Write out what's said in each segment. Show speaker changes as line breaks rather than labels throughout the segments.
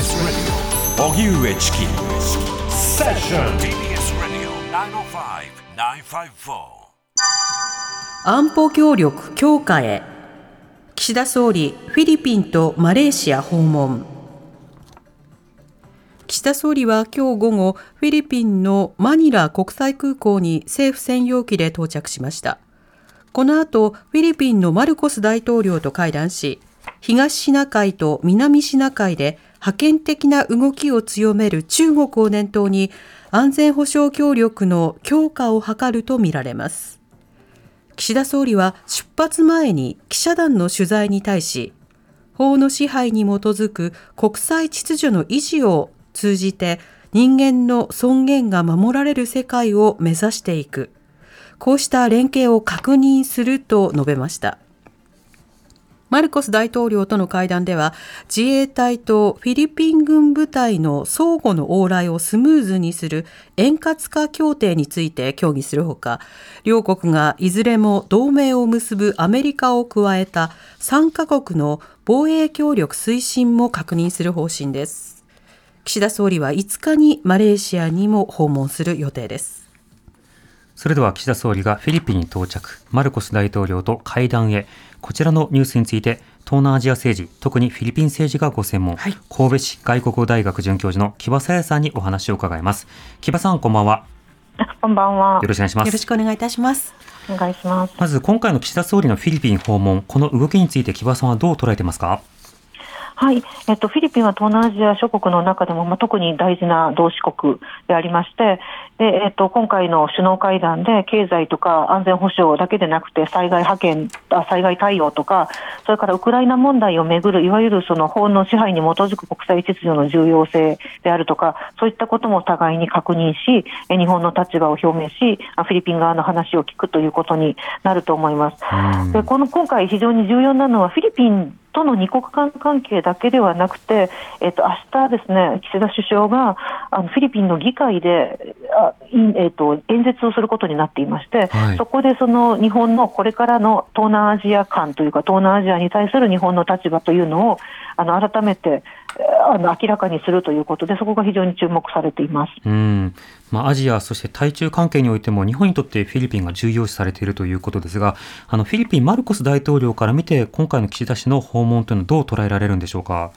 Radio. 荻上チキセッション TBS Radio 905-954
安保協力強化へ。岸田総理フィリピンとマレーシア訪問。岸田総理は今日午後フィリピンのマニラ国際空港に政府専用機で到着しました。この後フィリピンのマルコス大統領と会談し東シナ海と南シナ海で覇権的な動きを強める中国を念頭に安全保障協力の強化を図るとみられます。岸田総理は出発前に記者団の取材に対し法の支配に基づく国際秩序の維持を通じて人間の尊厳が守られる世界を目指していく。こうした連携を確認すると述べました。マルコス大統領との会談では自衛隊とフィリピン軍部隊の相互の往来をスムーズにする円滑化協定について協議するほか両国がいずれも同盟を結ぶアメリカを加えた3カ国の防衛協力推進も確認する方針です。岸田総理は5日にマレーシアにも訪問する予定です。
それでは岸田総理がフィリピンに到着、マルコス大統領と会談へ、こちらのニュースについて、東南アジア政治、特にフィリピン政治がご専門、はい、神戸市外国語大学准教授の木場沙耶さんにお話を伺います。木場さん、こんばんは。
こんばんは。
よろしくお願いします。
よろしくお願いいたします。
お願いします。
まず、今回の岸田総理のフィリピン訪問、この動きについて木場さんはどう捉えてますか？
はい、えっと、フィリピンは東南アジア諸国の中でも、まあ、特に大事な同志国でありまして、でえっと、今回の首脳会談で経済とか安全保障だけでなくて災害派遣あ、災害対応とか、それからウクライナ問題をめぐるいわゆるその法の支配に基づく国際秩序の重要性であるとか、そういったことも互いに確認し、日本の立場を表明し、フィリピン側の話を聞くということになると思います。でこの今回非常に重要なのはフィリピンとの二国間関係だけではなくて、えっと明日ですね、岸田首相があのフィリピンの議会であ、えっと、演説をすることになっていまして、はい、そこでその日本のこれからの東南アジア間というか、東南アジアに対する日本の立場というのをあの改めてあの明らかにするということで、そこが非常に注目されています
うんまあ、アジア、そして対中関係においても、日本にとってフィリピンが重要視されているということですが、あのフィリピン、マルコス大統領から見て、今回の岸田氏の訪問というのは、どう捉えられるんでしょうか？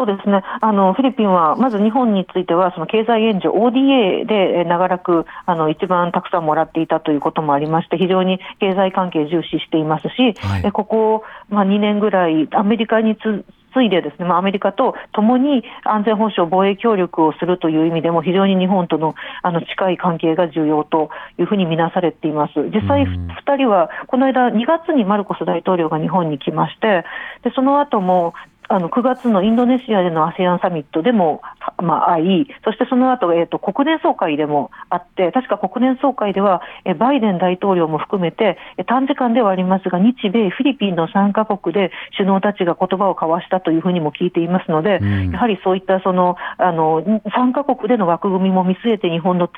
あそうですね。あのフィリピンはまず日本についてはその経済援助 ODA で長らくあの一番たくさんもらっていたということもありまして非常に経済関係重視していますし、はい、ここ、まあ、2年ぐらいアメリカにつついでですね、まあ、アメリカと共に安全保障、防衛協力をするという意味でも、非常に日本とのあの近い関係が重要というふうに見なされています。実際、2人はこの間、2月にマルコス大統領が日本に来まして、でその後もあの9月のインドネシアでの ASEAN サミットでも、まあ、会い、そしてその後、えーと、国連総会でもあって、確か国連総会では、えバイデン大統領も含めて、短時間ではありますが、日米、フィリピンの3カ国で首脳たちが言葉を交わしたというふうにも聞いていますので、うん、やはりそういったそのあの3カ国での枠組みも見据えて、日本の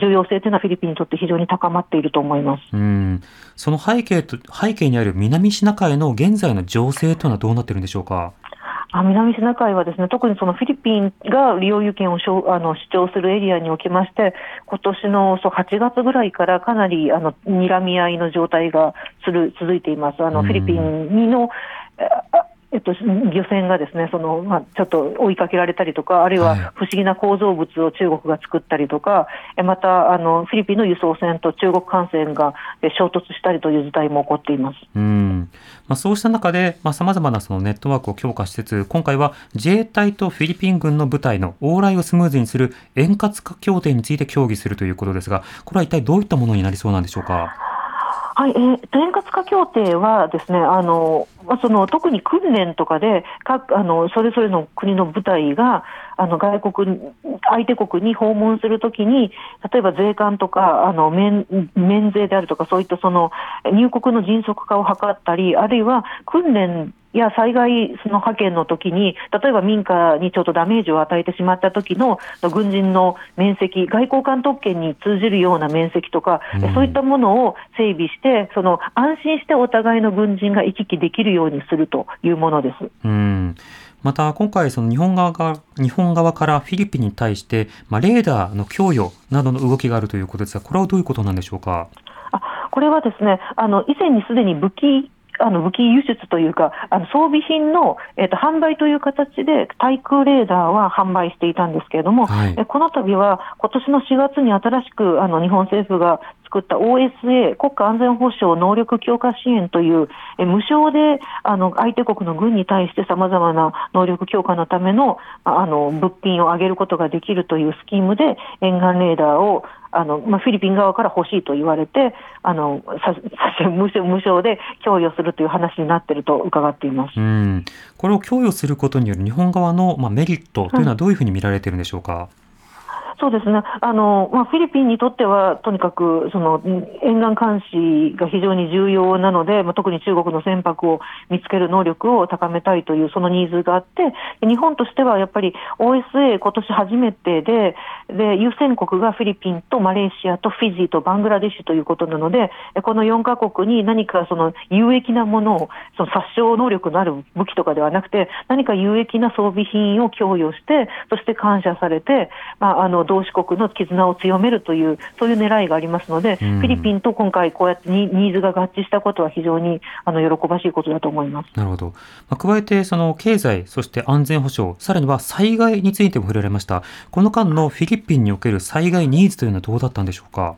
重要性というのはフィリピンにとって非常に高まっていると思います。
うんその背景と背景にある南シナ海の現在の情勢というのはどうなっているんでしょうか？
あ南シナ海はですね特にそのフィリピンが利用有権をしょあの主張するエリアにおきまして、今年のそう8月ぐらいからかなりあの睨み合いの状態がする続いています。あのフィリピンのえっと、漁船がですねその、まあ、ちょっと追いかけられたりとか、あるいは不思議な構造物を中国が作ったりとか、はい、またあのフィリピンの輸送船と中国艦船が衝突したりという事態も起こっています。
うん。まあ、そうした中で、さまざ、まなそのネットワークを強化しつつ、今回は自衛隊とフィリピン軍の部隊の往来をスムーズにする円滑化協定について協議するということですが、これは一体どういったものになりそうなんでしょうか？
はい、えー、円滑化協定はですね、あの、その特に訓練とかで各あのそれぞれの国の部隊があの外国相手国に訪問するときに例えば税関とかあの免免税であるとかそういったその入国の迅速化を図ったりあるいは訓練や災害その派遣の時に、例えば民家にちょっとダメージを与えてしまった時の軍人の面積、外交官特権に通じるような面積とか、うん、そういったものを整備して、その安心してお互いの軍人が行き来できるようにするというものです。
うんまた今回その日本側が日本側からフィリピンに対して、まあ、レーダーの供与などの動きがあるということですがこれはどういうことなんでしょうか？
あこれはですねあの以前にすでに武器あの武器輸出というか、あの装備品の、えーと、販売という形で対空レーダーは販売していたんですけれども、はい、この度は今年の4月に新しくあの日本政府が作った OSA 国家安全保障能力強化支援というえ無償であの相手国の軍に対してさまざまな能力強化のためのあの物品を上げることができるというスキームで沿岸レーダーをあのまあ、フィリピン側から欲しいと言われて、あのささ無償無償で供与するという話になっていると伺っています
うんこれを供与することによる日本側の、まあ、メリットというのは、どういうふうに見られているんでしょうか？
そうですね、あのまあ、フィリピンにとっては、とにかくその沿岸監視が非常に重要なので、まあ、特に中国の船舶を見つける能力を高めたいというそのニーズがあって、日本としてはやっぱり OSA、今年初めてでで、優先国がフィリピンとマレーシアとフィジーとバングラデシュということなので、この4カ国に何かその有益なものを、その殺傷能力のある武器とかではなくて、何か有益な装備品を供与して、そして感謝されて、まあ、あの同志国の絆を強めるという、そういう狙いがありますので、フィリピンと今回、こうやってニーズが合致したことは、非常にあの喜ばしいことだと思います。
なるほど、まあ、加えて、その経済、そして安全保障、さらには災害についても触れられました、この間のフィリピンにおける災害ニーズというのはどうだったんでしょうか？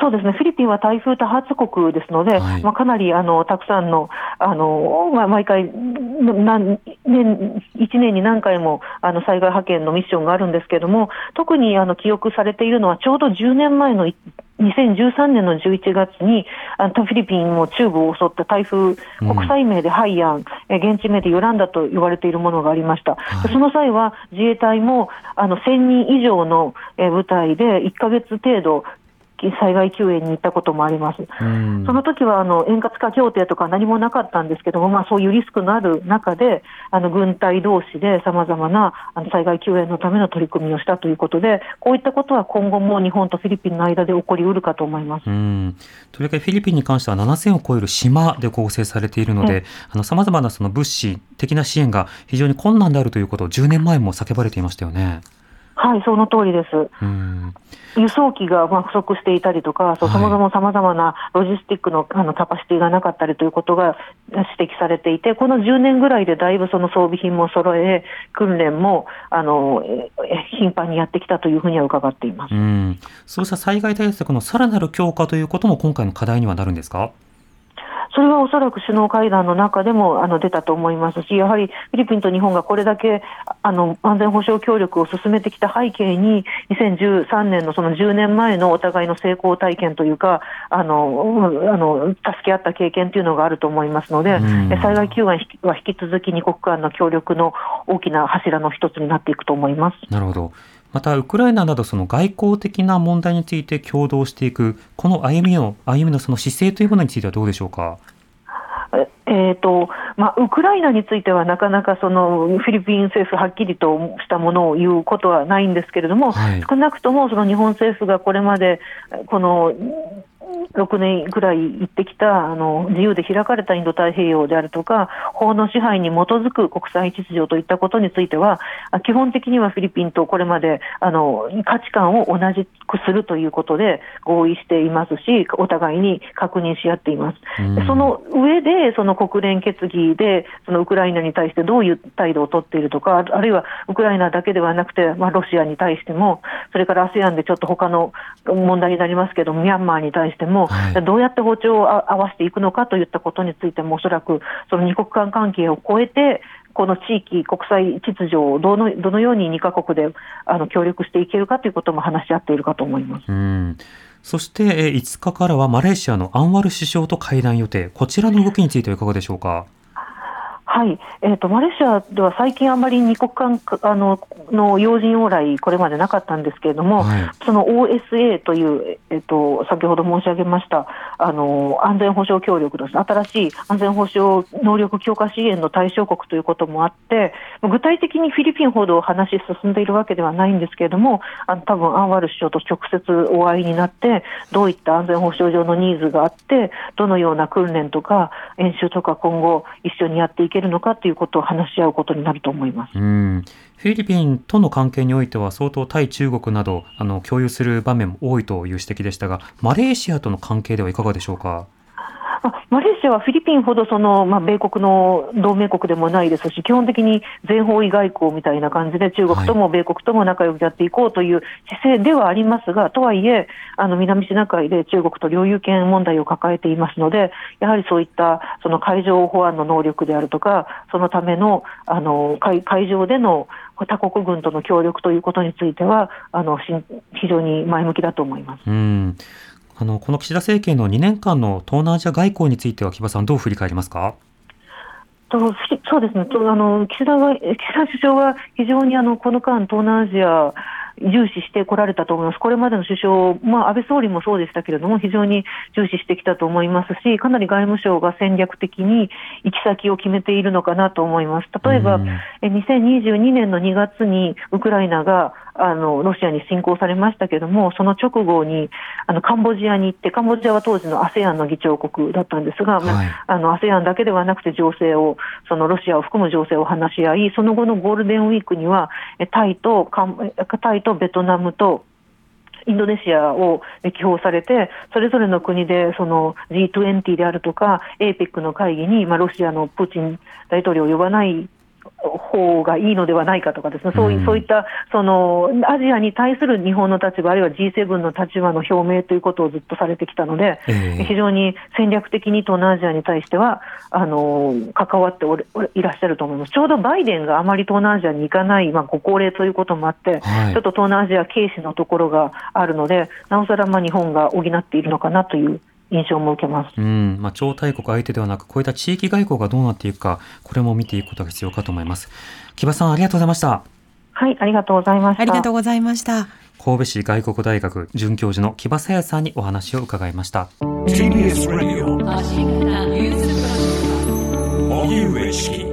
そうですね、フィリピンは台風多発国ですので、はい、まあ、かなりあのたくさんの、あのまあ、毎回何年、1年に何回もあの災害派遣のミッションがあるんですけれども、特にあの記憶されているのは、ちょうど10年前の2013年の11月に、あのフィリピンも中部を襲った台風、国際名でハイアン、うん、現地名でヨランダと言われているものがありました。はい、その際は自衛隊もあの1000人以上の部隊で1か月程度、災害救援に行ったこともあります。その時はあの円滑化協定とか何もなかったんですけども、まあ、そういうリスクのある中で、あの軍隊同士でさまざまなあの災害救援のための取り組みをしたということで、こういったことは今後も日本とフィリピンの間で起こりうるかと思います。
うんとりわけフィリピンに関しては7000を超える島で構成されているので、さまざまなその物資的な支援が非常に困難であるということを10年前も叫ばれていましたよね。
はい、その通りです。輸送機が不足していたりとか、そもそもさまざまなロジスティックのあのキャパシティがなかったりということが指摘されていて、この10年ぐらいでだいぶその装備品も揃え、訓練もあの頻繁にやってきたというふうには伺っています。う
そうした災害対策のさらなる強化ということも今回の課題にはなるんですか？
それはおそらく首脳会談の中でもあの出たと思いますし、やはりフィリピンと日本がこれだけあの安全保障協力を進めてきた背景に、2013年のその10年前のお互いの成功体験というか、あのあの助け合った経験というのがあると思いますので、災害救援は引き続き2国間の協力の大きな柱の一つになっていくと思います。
なるほどまた、ウクライナなどその外交的な問題について共同していく、この歩みを歩みのその姿勢というものについてはどうでしょうか？
えーとまあ、ウクライナについてはなかなかそのフィリピン政府はっきりとしたものを言うことはないんですけれども、はい、少なくともその日本政府がこれまでこの6年ぐらい行ってきたあの自由で開かれたインド太平洋であるとか、法の支配に基づく国際秩序といったことについては、基本的にはフィリピンとこれまであの価値観を同じくするということで合意していますし、お互いに確認し合っています。その上で、その国連決議で、そのウクライナに対してどういう態度を取っているとか、あるいはウクライナだけではなくて、まあ、ロシアに対しても、それから ASEAN でちょっと他の問題になりますけど、ミャンマーに対しても、はい、どうやって包丁を合わせていくのかといったことについても、おそらくその二国間関係を超えて、この地域、国際秩序をどのどのように2か国であの協力していけるかということも話し合っているかと思います。
うんそして5日からはマレーシアのアンワル首相と会談予定、こちらの動きについてはいかがでしょうか？
はい、えーと、マレーシアでは最近、あまり二国間あのの要人往来、これまでなかったんですけれども、はい、その OSA という、えーと、先ほど申し上げましたあの安全保障協力です、新しい安全保障能力強化支援の対象国ということもあって、具体的にフィリピンほど話進んでいるわけではないんですけれども、あの多分アンワル首相と直接お会いになって、どういった安全保障上のニーズがあって、どのような訓練とか演習とか今後、一緒にやっていけいるのかということを話し合うことになると思います。
うんフィリピンとの関係においては相当対中国などあの共有する場面も多いという指摘でしたが、マレーシアとの関係ではいかがでしょうか？
マレーシアはフィリピンほどその、まあ、米国の同盟国でもないですし、基本的に全方位外交みたいな感じで、中国とも米国とも仲良くやっていこうという姿勢ではありますが、とはいえ、あの南シナ海で中国と領有権問題を抱えていますので、やはりそういったその海上保安の能力であるとか、そのためのあの海海上での他国軍との協力ということについては、あの非常に前向きだと思います。
うんあのこの岸田政権の2年間の東南アジア外交については、木場さん、どう振り返りますか？
とそうですね、とあの岸田は岸田首相は非常にあのこの間、東南アジア重視してこられたと思います、これまでの首相、まあ、安倍総理もそうでしたけれども、非常に重視してきたと思いますし、かなり外務省が戦略的に行き先を決めているのかなと思います。例えば、うん、2022年の2月にウクライナがあのロシアに侵攻されましたけれども、その直後にあのカンボジアに行って、カンボジアは当時の ASEAN の議長国だったんですが、はい、あの ASEAN だけではなくて情勢を、そのロシアを含む情勢を話し合い、その後のゴールデンウィークには、タイとタイとベトナムとインドネシアを歴訪されて、それぞれの国でその G20 であるとか、APEC の会議に、まあ、ロシアのプーチン大統領を呼ばない方がいいのではないかとかですね、そういそういったそのアジアに対する日本の立場、あるいは G7 の立場の表明ということをずっとされてきたので、えー、非常に戦略的に東南アジアに対してはあの関わっておいらっしゃると思います。ちょうどバイデンがあまり東南アジアに行かない、まあ、ご高齢ということもあって、はい、ちょっと東南アジア軽視のところがあるので、なおさらまあ日本が補っているのかなという印象も受けます。
うん、まあ、超大国相手ではなく、こういった地域外交がどうなっていくか、これも見ていくことが必要かと思います。木場さん、ありがとうございました。
はい、ありがとうございました。
ありがとうございました。
神戸市外国大学准教授の木場沙耶さんにお話を伺いました。
TBS Radio 荻上式